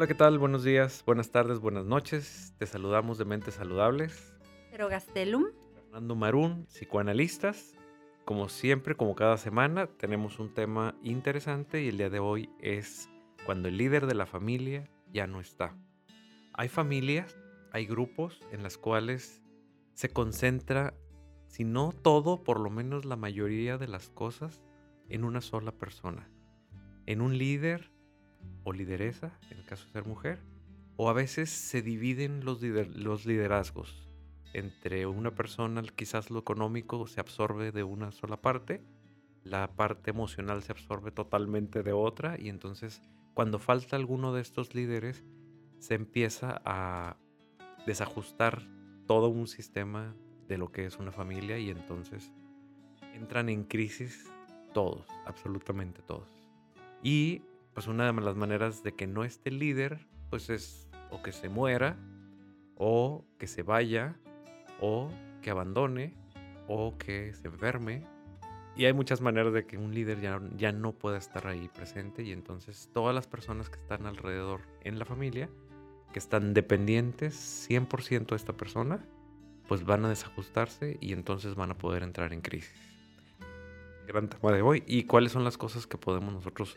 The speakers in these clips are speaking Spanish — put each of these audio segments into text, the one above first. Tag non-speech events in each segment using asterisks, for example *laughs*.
Hola, ¿qué tal? Buenos días, buenas tardes, buenas noches. Te saludamos de Mentes Saludables. Pero Gastelum. Fernando Marún, psicoanalistas. Como siempre, como cada semana, tenemos un tema interesante y el día de hoy es cuando el líder de la familia ya no está. Hay familias, hay grupos en las cuales se concentra, si no todo, por lo menos la mayoría de las cosas, en una sola persona. En un líder o lideresa, en el caso de ser mujer, o a veces se dividen los, los liderazgos entre una persona, quizás lo económico se absorbe de una sola parte, la parte emocional se absorbe totalmente de otra y entonces cuando falta alguno de estos líderes se empieza a desajustar todo un sistema de lo que es una familia y entonces entran en crisis todos, absolutamente todos. Y pues una de las maneras de que no esté líder, pues es o que se muera, o que se vaya, o que abandone, o que se enferme. Y hay muchas maneras de que un líder ya, ya no pueda estar ahí presente y entonces todas las personas que están alrededor en la familia, que están dependientes 100% de esta persona, pues van a desajustarse y entonces van a poder entrar en crisis. Gran tema de hoy. ¿Y cuáles son las cosas que podemos nosotros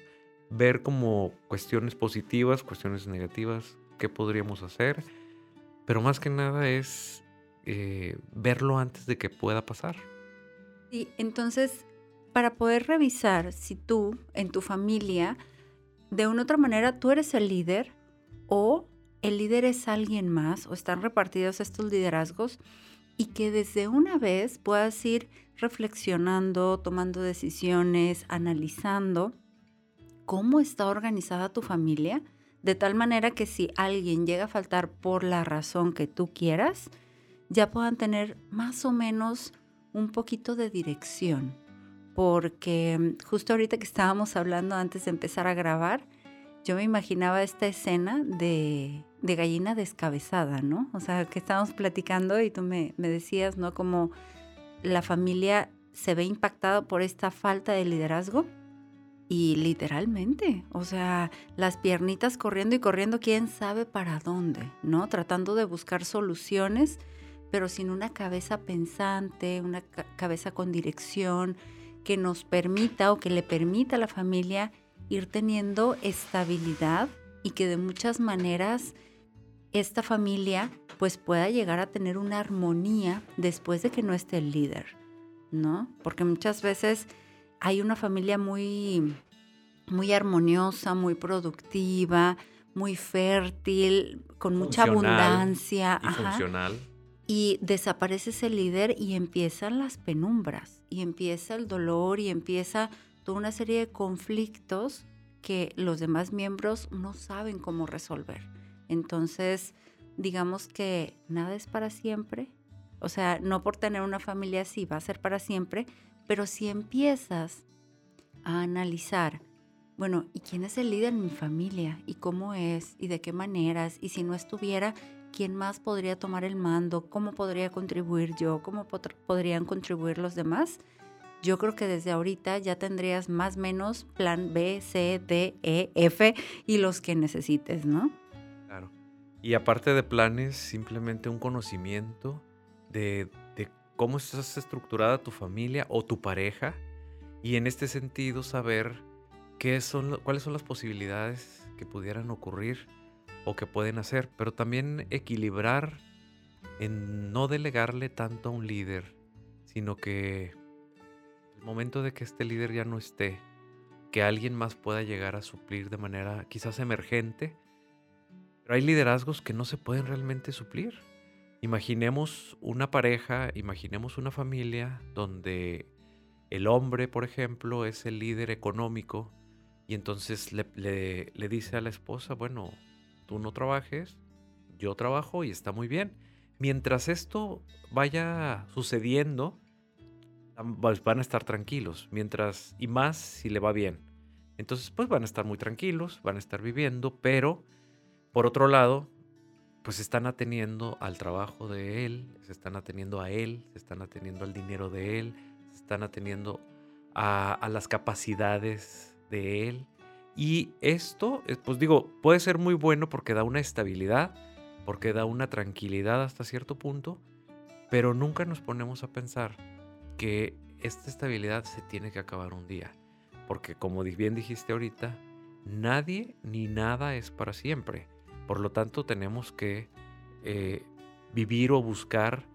ver como cuestiones positivas, cuestiones negativas, qué podríamos hacer, pero más que nada es eh, verlo antes de que pueda pasar. Sí, entonces, para poder revisar si tú en tu familia, de una u otra manera, tú eres el líder o el líder es alguien más o están repartidos estos liderazgos y que desde una vez puedas ir reflexionando, tomando decisiones, analizando cómo está organizada tu familia, de tal manera que si alguien llega a faltar por la razón que tú quieras, ya puedan tener más o menos un poquito de dirección. Porque justo ahorita que estábamos hablando antes de empezar a grabar, yo me imaginaba esta escena de, gallina descabezada, ¿no? O sea, que estábamos platicando y tú me, me decías, ¿no? Como la familia se ve impactada por esta falta de liderazgo y literalmente, o sea, las piernitas corriendo y corriendo, quién sabe para dónde, ¿no? Tratando de buscar soluciones, pero sin una cabeza pensante, una cabeza con dirección que nos permita o que le permita a la familia ir teniendo estabilidad y que de muchas maneras esta familia pues pueda llegar a tener una armonía después de que no esté el líder, ¿no? Porque muchas veces hay una familia muy, muy armoniosa, muy productiva, muy fértil, con mucha abundancia. Y funcional. Y desaparece ese líder y empiezan las penumbras, y empieza el dolor, y empieza toda una serie de conflictos que los demás miembros no saben cómo resolver. Entonces, digamos que nada es para siempre. O sea, no por tener una familia así va a ser para siempre, pero si empiezas a analizar, bueno, ¿y quién es el líder en mi familia? ¿Y cómo es? ¿Y de qué maneras? Y si no estuviera, ¿quién más podría tomar el mando? ¿Cómo podría contribuir yo? ¿Cómo podrían contribuir los demás? Yo creo que desde ahorita ya tendrías más o menos plan B, C, D, E, F y los que necesites, ¿no? Claro. Y aparte de planes, simplemente un conocimiento de cómo estás estructurada tu familia o tu pareja y en este sentido saber qué son, cuáles son las posibilidades que pudieran ocurrir o que pueden hacer, pero también equilibrar en no delegarle tanto a un líder, sino que el momento de que este líder ya no esté, que alguien más pueda llegar a suplir de manera quizás emergente, pero hay liderazgos que no se pueden realmente suplir. Imaginemos una pareja, imaginemos una familia donde el hombre, por ejemplo, es el líder económico y entonces le, dice a la esposa, bueno, tú no trabajes, yo trabajo y está muy bien. Mientras esto vaya sucediendo, pues, van a estar tranquilos, mientras y más si le va bien. Entonces, pues van a estar muy tranquilos, van a estar viviendo, pero por otro lado, pues se están ateniendo al trabajo de él, se están ateniendo a él, se están ateniendo al dinero de él, se están ateniendo a, las capacidades de él. Y esto, eh, pues digo, puede ser muy bueno porque da una estabilidad, porque da una tranquilidad hasta cierto punto, pero nunca nos ponemos a pensar que esta estabilidad se tiene que acabar un día. Porque como bien dijiste ahorita, nadie ni nada es para siempre. Por lo tanto, tenemos que eh, vivir o buscar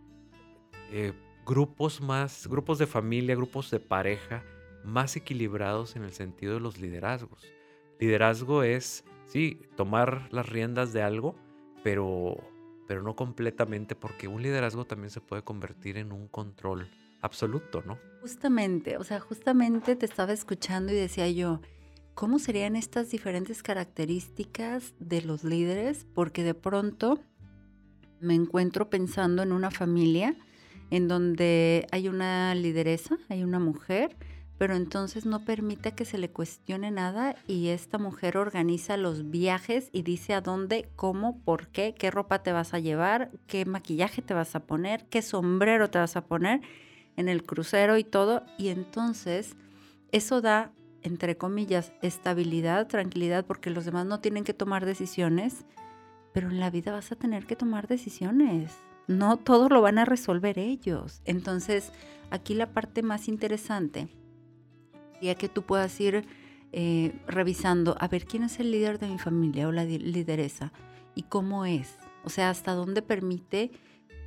eh, grupos más, grupos de familia, grupos de pareja más equilibrados en el sentido de los liderazgos. Liderazgo es, sí, tomar las riendas de algo, pero, pero no completamente, porque un liderazgo también se puede convertir en un control absoluto, ¿no? Justamente, o sea, justamente te estaba escuchando y decía yo, ¿cómo serían estas diferentes características de los líderes? Porque de pronto me encuentro pensando en una familia en donde hay una lideresa, hay una mujer, pero entonces no permite que se le cuestione nada y esta mujer organiza los viajes y dice a dónde, cómo, por qué, qué ropa te vas a llevar, qué maquillaje te vas a poner, qué sombrero te vas a poner en el crucero y todo. Y entonces eso da, entre comillas, estabilidad, tranquilidad, porque los demás no tienen que tomar decisiones, pero en la vida vas a tener que tomar decisiones. No todo lo van a resolver ellos. Entonces, aquí la parte más interesante sería que tú puedas ir eh, revisando, a ver, ¿quién es el líder de mi familia o la lideresa? ¿Y cómo es? O sea, hasta dónde permite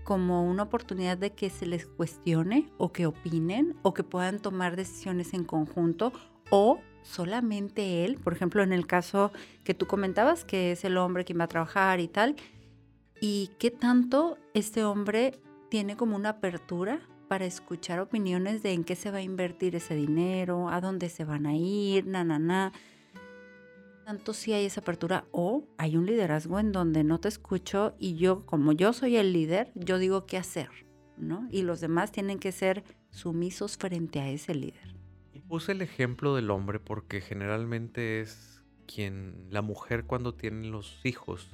como una oportunidad de que se les cuestione o que opinen o que puedan tomar decisiones en conjunto o solamente él, por ejemplo, en el caso que tú comentabas, que es el hombre quien va a trabajar y tal, y qué tanto este hombre tiene como una apertura para escuchar opiniones de en qué se va a invertir ese dinero, a dónde se van a ir, na, na, na tanto si hay esa apertura o hay un liderazgo en donde no te escucho y yo, como yo soy el líder, yo digo qué hacer, ¿no? Y los demás tienen que ser sumisos frente a ese líder. Puse el ejemplo del hombre porque generalmente es quien, la mujer cuando tiene los hijos,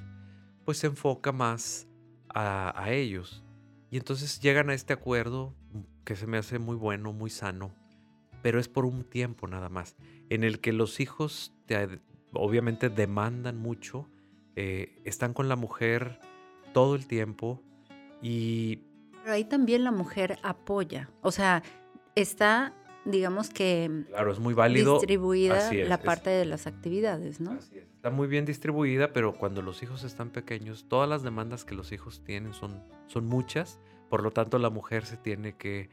pues se enfoca más a, a ellos. Y entonces llegan a este acuerdo que se me hace muy bueno, muy sano, pero es por un tiempo nada más, en el que los hijos te, obviamente demandan mucho, eh, están con la mujer todo el tiempo y... Pero ahí también la mujer apoya, o sea, está, digamos que... Claro, es muy válido. Distribuida la parte de las actividades, ¿no? Así es. Está muy bien distribuida, pero cuando los hijos están pequeños, todas las demandas que los hijos tienen son, son muchas, por lo tanto la mujer se tiene que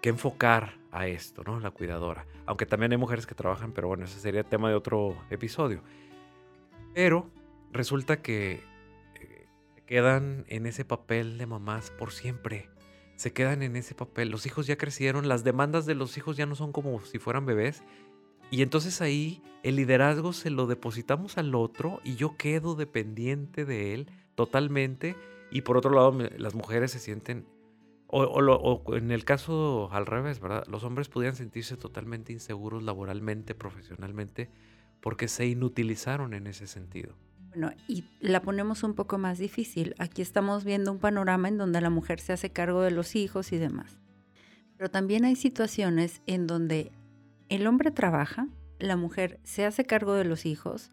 que enfocar a esto, ¿no? La cuidadora. Aunque también hay mujeres que trabajan, pero bueno, ese sería tema de otro episodio. Pero resulta que eh, quedan en ese papel de mamás por siempre. Se quedan en ese papel. Los hijos ya crecieron, las demandas de los hijos ya no son como si fueran bebés. Y entonces ahí el liderazgo se lo depositamos al otro y yo quedo dependiente de él totalmente. Y por otro lado, las mujeres se sienten o, en el caso al revés, ¿verdad? Los hombres podían sentirse totalmente inseguros laboralmente, profesionalmente, porque se inutilizaron en ese sentido. Bueno, y la ponemos un poco más difícil. Aquí estamos viendo un panorama en donde la mujer se hace cargo de los hijos y demás. Pero también hay situaciones en donde el hombre trabaja, la mujer se hace cargo de los hijos,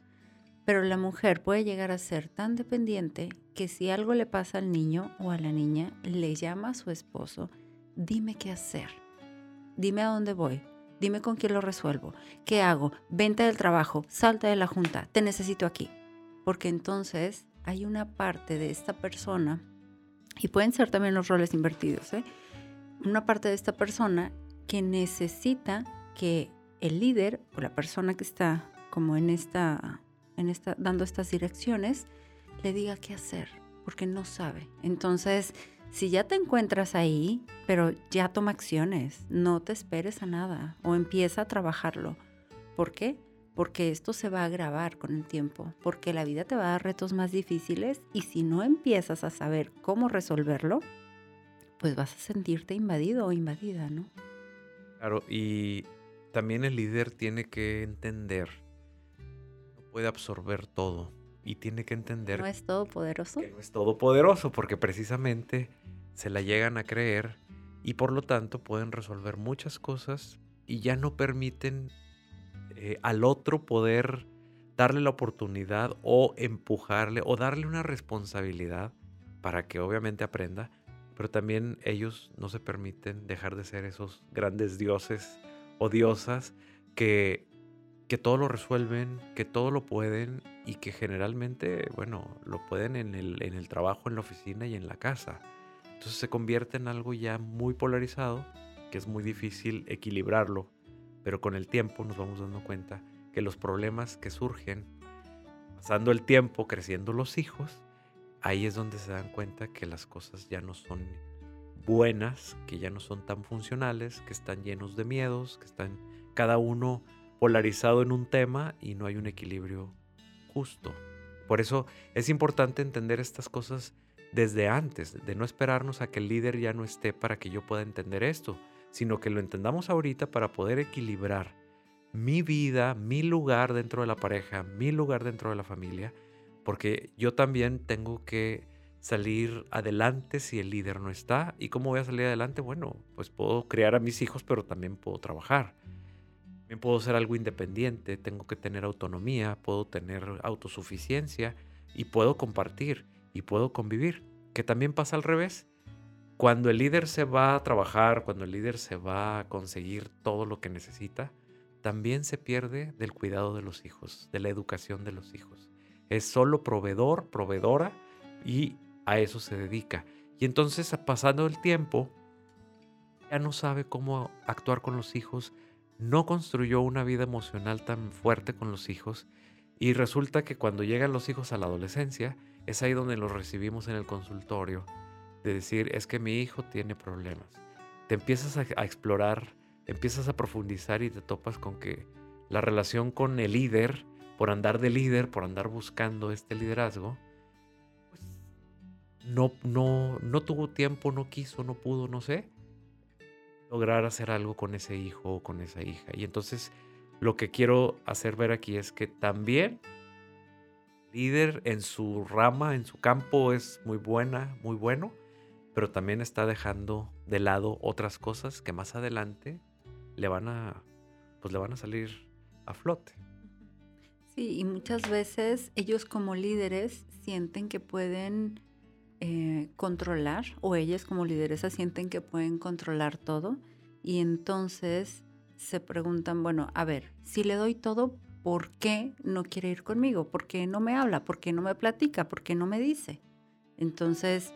pero la mujer puede llegar a ser tan dependiente que si algo le pasa al niño o a la niña, le llama a su esposo, dime qué hacer, dime a dónde voy, dime con quién lo resuelvo, qué hago, vente del trabajo, salta de la junta, te necesito aquí. Porque entonces hay una parte de esta persona, y pueden ser también los roles invertidos, ¿eh? una parte de esta persona que necesita que el líder o la persona que está como en esta en esta, dando estas direcciones, le diga qué hacer, porque no sabe. Entonces, si ya te encuentras ahí, pero ya toma acciones, no te esperes a nada o empieza a trabajarlo. ¿Por qué? Porque esto se va a agravar con el tiempo, porque la vida te va a dar retos más difíciles y si no empiezas a saber cómo resolverlo, pues vas a sentirte invadido o invadida, ¿no? Claro, y también el líder tiene que entender puede absorber todo y tiene que entender... No es todopoderoso. Que no es todopoderoso porque precisamente se la llegan a creer y por lo tanto pueden resolver muchas cosas y ya no permiten eh, al otro poder darle la oportunidad o empujarle o darle una responsabilidad para que obviamente aprenda, pero también ellos no se permiten dejar de ser esos grandes dioses o diosas que, que todo lo resuelven, que todo lo pueden y que generalmente, bueno, lo pueden en el, en el trabajo, en la oficina y en la casa. Entonces se convierte en algo ya muy polarizado, que es muy difícil equilibrarlo, pero con el tiempo nos vamos dando cuenta que los problemas que surgen pasando el tiempo, creciendo los hijos, ahí es donde se dan cuenta que las cosas ya no son buenas, que ya no son tan funcionales, que están llenos de miedos, que están cada uno polarizado en un tema y no hay un equilibrio justo. Por eso es importante entender estas cosas desde antes, de no esperarnos a que el líder ya no esté para que yo pueda entender esto, sino que lo entendamos ahorita para poder equilibrar mi vida, mi lugar dentro de la pareja, mi lugar dentro de la familia porque yo también tengo que salir adelante si el líder no está. ¿Y cómo voy a salir adelante? Bueno, pues puedo criar a mis hijos, pero también puedo trabajar. También puedo ser algo independiente, tengo que tener autonomía, puedo tener autosuficiencia y puedo compartir y puedo convivir. Que también pasa al revés. Cuando el líder se va a trabajar, cuando el líder se va a conseguir todo lo que necesita, también se pierde del cuidado de los hijos, de la educación de los hijos es solo proveedor, proveedora y a eso se dedica. Y entonces pasando el tiempo, ya no sabe cómo actuar con los hijos, no construyó una vida emocional tan fuerte con los hijos y resulta que cuando llegan los hijos a la adolescencia, es ahí donde los recibimos en el consultorio, de decir, es que mi hijo tiene problemas. Te empiezas a, explorar, empiezas a profundizar y te topas con que la relación con el líder por andar de líder, por andar buscando este liderazgo, pues no, no, no tuvo tiempo, no quiso, no pudo, no sé, lograr hacer algo con ese hijo o con esa hija. Y entonces lo que quiero hacer ver aquí es que también líder en su rama, en su campo es muy buena, muy bueno, pero también está dejando de lado otras cosas que más adelante le van a pues le van a salir a flote. Sí, y muchas veces ellos como líderes sienten que pueden eh, controlar, o ellas como lideresas sienten que pueden controlar todo, y entonces se preguntan, bueno, a ver, si le doy todo, ¿por qué no quiere ir conmigo? ¿Por qué no me habla? ¿Por qué no me platica? ¿Por qué no me dice? Entonces,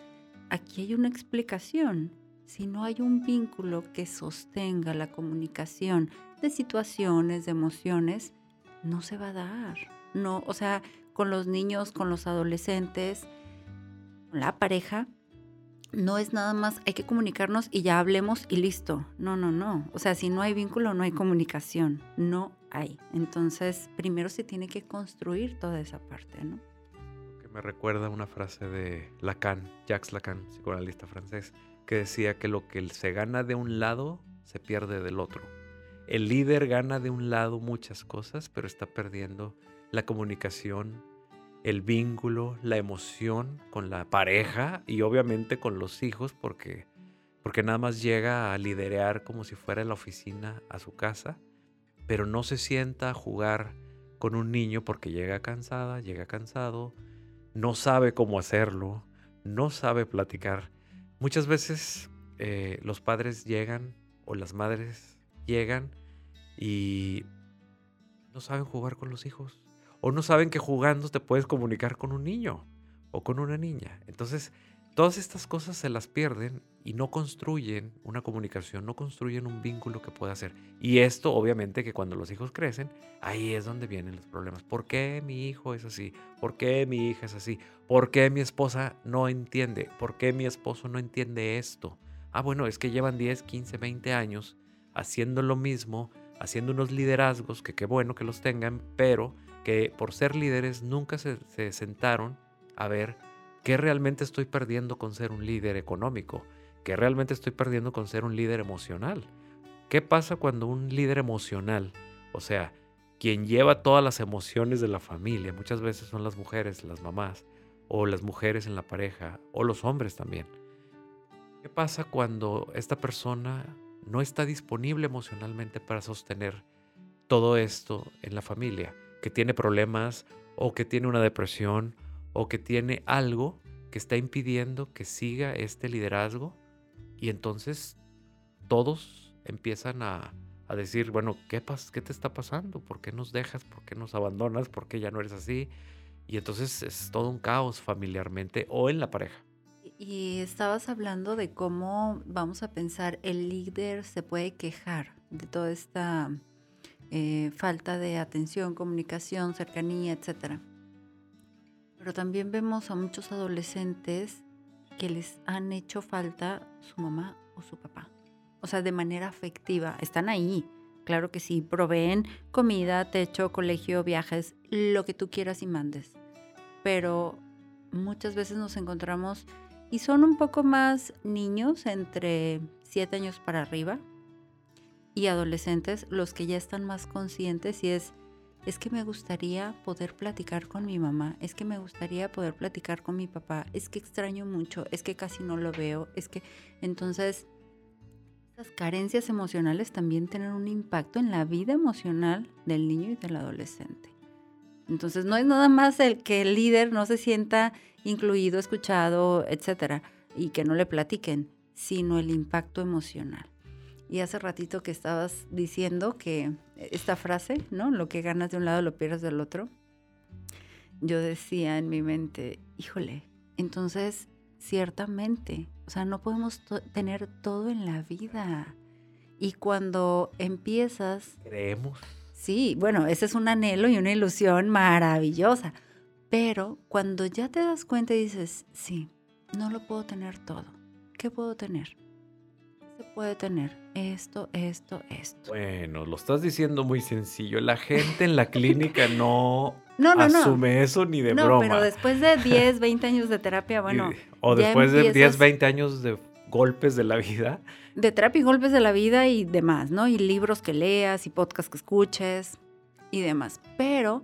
aquí hay una explicación. Si no hay un vínculo que sostenga la comunicación de situaciones, de emociones, no se va a dar. No, o sea, con los niños, con los adolescentes, con la pareja, no es nada más hay que comunicarnos y ya hablemos y listo. No, no, no. O sea, si no hay vínculo, no hay comunicación. No hay. Entonces, primero se tiene que construir toda esa parte, ¿no? Me recuerda una frase de Lacan, Jacques Lacan, psicoanalista francés, que decía que lo que se gana de un lado se pierde del otro. El líder gana de un lado muchas cosas, pero está perdiendo la comunicación, el vínculo, la emoción con la pareja y obviamente con los hijos porque, porque nada más llega a liderear como si fuera la oficina a su casa, pero no se sienta a jugar con un niño porque llega cansada, llega cansado, no sabe cómo hacerlo, no sabe platicar. Muchas veces eh, los padres llegan o las madres llegan y no saben jugar con los hijos. O no saben que jugando te puedes comunicar con un niño o con una niña. Entonces, todas estas cosas se las pierden y no construyen una comunicación, no construyen un vínculo que pueda hacer. Y esto, obviamente, que cuando los hijos crecen, ahí es donde vienen los problemas. ¿Por qué mi hijo es así? ¿Por qué mi hija es así? ¿Por qué mi esposa no entiende? ¿Por qué mi esposo no entiende esto? Ah, bueno, es que llevan 10, 15, 20 años haciendo lo mismo, haciendo unos liderazgos, que qué bueno que los tengan, pero que por ser líderes nunca se, se sentaron a ver qué realmente estoy perdiendo con ser un líder económico, qué realmente estoy perdiendo con ser un líder emocional. ¿Qué pasa cuando un líder emocional, o sea, quien lleva todas las emociones de la familia, muchas veces son las mujeres, las mamás, o las mujeres en la pareja, o los hombres también. ¿Qué pasa cuando esta persona no está disponible emocionalmente para sostener todo esto en la familia. que tiene problemas o que tiene una depresión o que tiene algo que está impidiendo que siga este liderazgo y entonces todos empiezan a, a decir, bueno, ¿qué, pas ¿qué te está pasando? ¿Por qué nos dejas? ¿Por qué nos abandonas? ¿Por qué ya no eres así? Y entonces es todo un caos familiarmente o en la pareja. Y estabas hablando de cómo vamos a pensar, el líder se puede quejar de toda esta eh, falta de atención, comunicación, cercanía, etc. Pero también vemos a muchos adolescentes que les han hecho falta su mamá o su papá. O sea, de manera afectiva. Están ahí. Claro que sí. Proveen comida, techo, colegio, viajes, lo que tú quieras y mandes. Pero muchas veces nos encontramos y son un poco más niños entre 7 años para arriba y adolescentes los que ya están más conscientes y es es que me gustaría poder platicar con mi mamá, es que me gustaría poder platicar con mi papá, es que extraño mucho, es que casi no lo veo, es que entonces las carencias emocionales también tienen un impacto en la vida emocional del niño y del adolescente. Entonces no es nada más el que el líder no se sienta incluido, escuchado, etcétera, y que no le platiquen, sino el impacto emocional. Y hace ratito que estabas diciendo que esta frase, ¿no? Lo que ganas de un lado lo pierdes del otro. Yo decía en mi mente, híjole, entonces ciertamente, o sea, no podemos tener todo en la vida. Y cuando empiezas... Creemos. Sí, bueno, ese es un anhelo y una ilusión maravillosa. Pero cuando ya te das cuenta y dices, sí, no lo puedo tener todo. ¿Qué puedo tener? Se puede tener esto, esto, esto. Bueno, lo estás diciendo muy sencillo. La gente en la clínica *laughs* no, asume eso ni de broma. No, pero después de 10, 20 años de terapia, bueno. o después de 10, 20 años de golpes de la vida. De terapia y golpes de la vida y demás, ¿no? Y libros que leas y podcasts que escuches y demás. Pero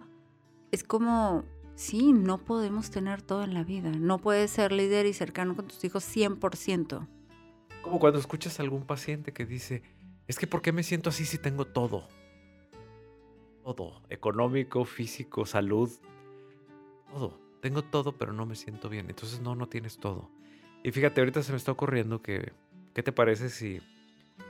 es como Sí, no podemos tener todo en la vida. No puedes ser líder y cercano con tus hijos 100%. Como cuando escuchas a algún paciente que dice, es que ¿por qué me siento así si tengo todo? Todo, económico, físico, salud, todo. Tengo todo, pero no me siento bien. Entonces no, no tienes todo. Y fíjate, ahorita se me está ocurriendo que, ¿qué te parece si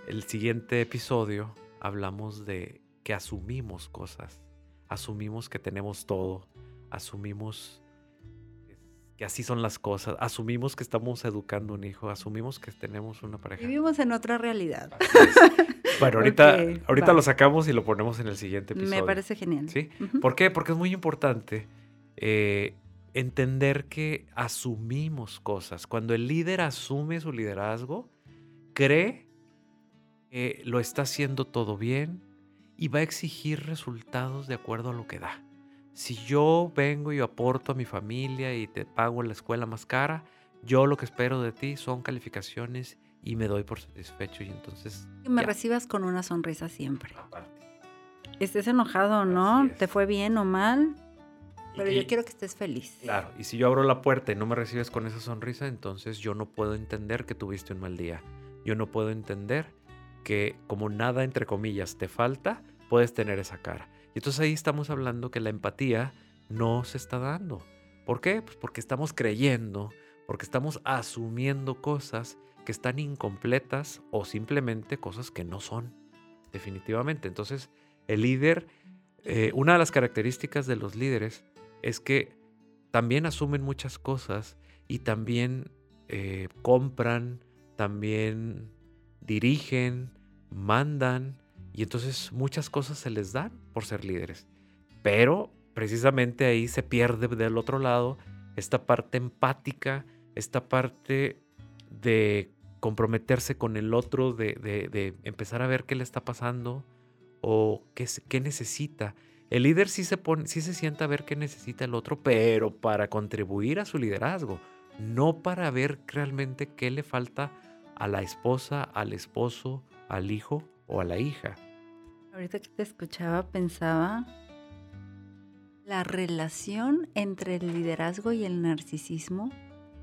el siguiente episodio hablamos de que asumimos cosas? Asumimos que tenemos todo asumimos que así son las cosas, asumimos que estamos educando un hijo, asumimos que tenemos una pareja. Vivimos en otra realidad. Bueno, ahorita, *laughs* ahorita lo sacamos y lo ponemos en el siguiente episodio. Me parece genial. ¿Sí? ¿Por qué? Porque es muy importante eh, entender que asumimos cosas. Cuando el líder asume su liderazgo, cree que lo está haciendo todo bien y va a exigir resultados de acuerdo a lo que da si yo vengo y aporto a mi familia y te pago la escuela más cara, yo lo que espero de ti son calificaciones y me doy por satisfecho y entonces... Y me recibas con una sonrisa siempre. Estés enojado o no, te fue bien o mal, pero yo quiero que estés feliz. Claro, y si yo abro la puerta y no me recibes con esa sonrisa, entonces yo no puedo entender que tuviste un mal día. Yo no puedo entender que como nada, entre comillas, te falta, puedes tener esa cara. Y entonces ahí estamos hablando que la empatía no se está dando. ¿Por qué? Pues porque estamos creyendo, porque estamos asumiendo cosas que están incompletas o simplemente cosas que no son, definitivamente. Entonces, el líder, eh, una de las características de los líderes es que también asumen muchas cosas y también eh, compran, también dirigen, mandan, y entonces muchas cosas se les dan por ser líderes. Pero precisamente ahí se pierde del otro lado esta parte empática, esta parte de comprometerse con el otro, de, empezar a ver qué le está pasando o qué, necesita. El líder sí se, sí se sienta a ver qué necesita el otro, pero para contribuir a su liderazgo, no para ver realmente qué le falta a la esposa, al esposo, al hijo o a la hija. Ahorita que te escuchaba pensaba la relación entre el liderazgo y el narcisismo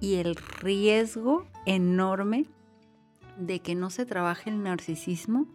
y el riesgo enorme de que no se trabaje el narcisismo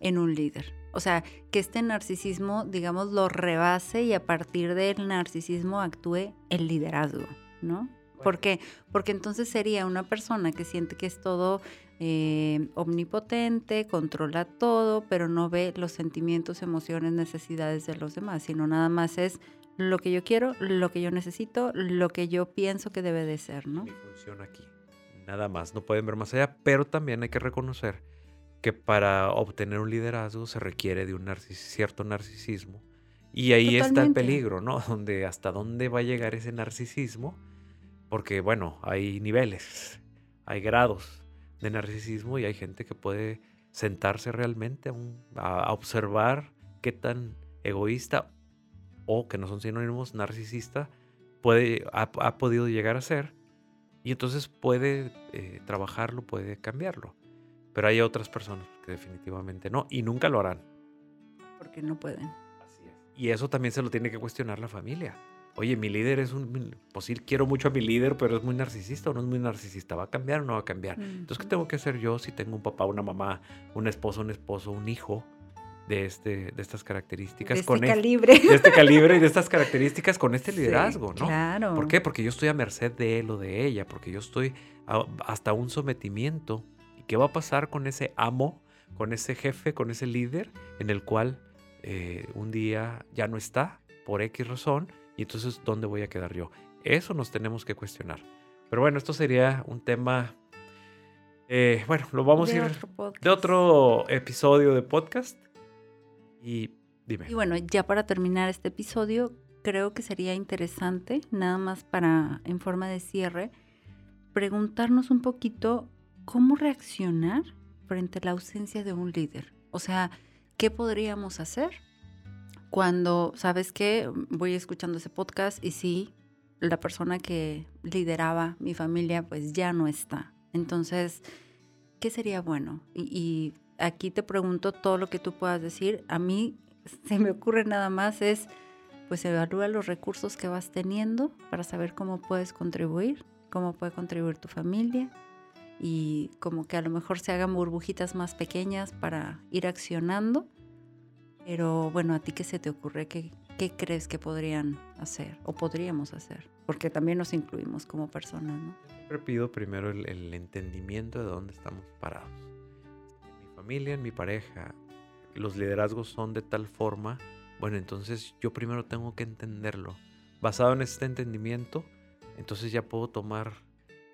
en un líder. O sea, que este narcisismo, digamos, lo rebase y a partir del narcisismo actúe el liderazgo, ¿no? ¿Por qué? Porque entonces sería una persona que siente que es todo eh, omnipotente, controla todo, pero no ve los sentimientos, emociones, necesidades de los demás, sino nada más es lo que yo quiero, lo que yo necesito, lo que yo pienso que debe de ser, ¿no? Mi función aquí. Nada más, no pueden ver más allá, pero también hay que reconocer que para obtener un liderazgo se requiere de un cierto narcisismo. Y ahí está el peligro, ¿no? *laughs* Donde hasta dónde va a llegar ese narcisismo, porque bueno, hay niveles, hay grados de narcisismo y hay gente que puede sentarse realmente a, observar qué tan egoísta o que no son sinónimos narcisista puede, ha, podido llegar a ser y entonces puede eh, trabajarlo, puede cambiarlo. Pero hay otras personas que definitivamente no y nunca lo harán. Porque no pueden. Así es. Y eso también se lo tiene que cuestionar la familia. Oye, mi líder es un... Pues sí, quiero mucho a mi líder, pero es muy narcisista o no es muy narcisista. ¿Va a cambiar o no va a cambiar? Entonces, ¿qué tengo que hacer yo si tengo un papá, una mamá, un esposo, un esposo, un hijo de, este, de estas características? De este calibre. de este calibre y de estas *laughs* características con este liderazgo, ¿no? Claro. ¿Por qué? Porque yo estoy a merced de él o de ella, porque yo estoy hasta un sometimiento ¿Qué va a pasar con ese amo, con ese jefe, con ese líder en el cual eh, un día ya no está por X razón y entonces ¿dónde voy a quedar yo? Eso nos tenemos que cuestionar. Pero bueno, esto sería un tema, eh, bueno, lo vamos a ir de otro episodio de podcast. Y dime. Y bueno, ya para terminar este episodio, creo que sería interesante, nada más para en forma de cierre, preguntarnos un poquito cómo reaccionar frente a la ausencia de un líder. O sea, ¿qué podríamos hacer cuando, sabes qué, voy escuchando ese podcast y sí, la persona que lideraba mi familia pues ya no está. Entonces, ¿qué sería bueno? Y, y aquí te pregunto todo lo que tú puedas decir. A mí *laughs* se me ocurre nada más es, pues evalúa los recursos que vas teniendo para saber cómo puedes contribuir, cómo puede contribuir tu familia, y como que a lo mejor se hagan burbujitas más pequeñas para ir accionando. Pero bueno, ¿a ti qué se te ocurre? ¿Qué, qué crees que podrían hacer o podríamos hacer? Porque también nos incluimos como personas, ¿no? Siempre pido primero el, el entendimiento de dónde estamos parados. En mi familia, en mi pareja, los liderazgos son de tal forma, bueno, entonces yo primero tengo que entenderlo. Basado en este entendimiento, entonces ya puedo tomar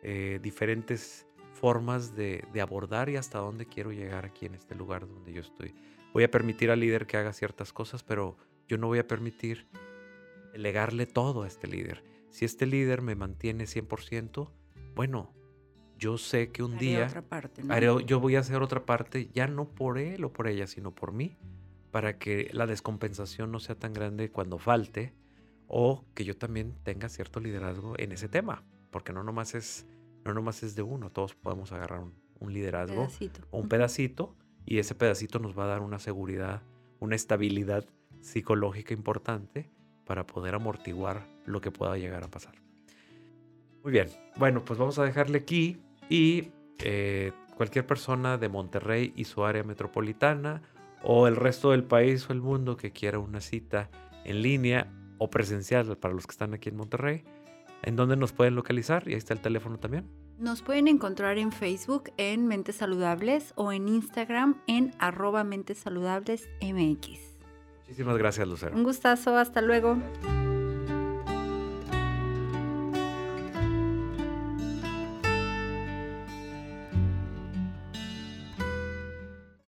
eh, diferentes formas de, abordar y hasta dónde quiero llegar aquí en este lugar donde yo estoy. Voy a permitir al líder que haga ciertas cosas, pero yo no voy a permitir delegarle todo a este líder. Si este líder me mantiene 100%, bueno, yo sé que un día yo voy a hacer otra parte, ya no por él o por ella, sino por mí, para que la descompensación no sea tan grande cuando falte o que yo también tenga cierto liderazgo en ese tema, porque no nomás es no nomás es de uno, todos podemos agarrar un, liderazgo o un pedacito y ese pedacito nos va a dar una seguridad, una estabilidad psicológica importante para poder amortiguar lo que pueda llegar a pasar. Muy bien, bueno, pues vamos a dejarle aquí y eh, cualquier persona de Monterrey y su área metropolitana o el resto del país o el mundo que quiera una cita en línea o presencial para los que están aquí en Monterrey, ¿En dónde nos pueden localizar? Y ahí está el teléfono también. Nos pueden encontrar en Facebook en Mentes Saludables o en Instagram en arroba Mentes Saludables MX. Muchísimas gracias, Lucero. Un gustazo, hasta luego.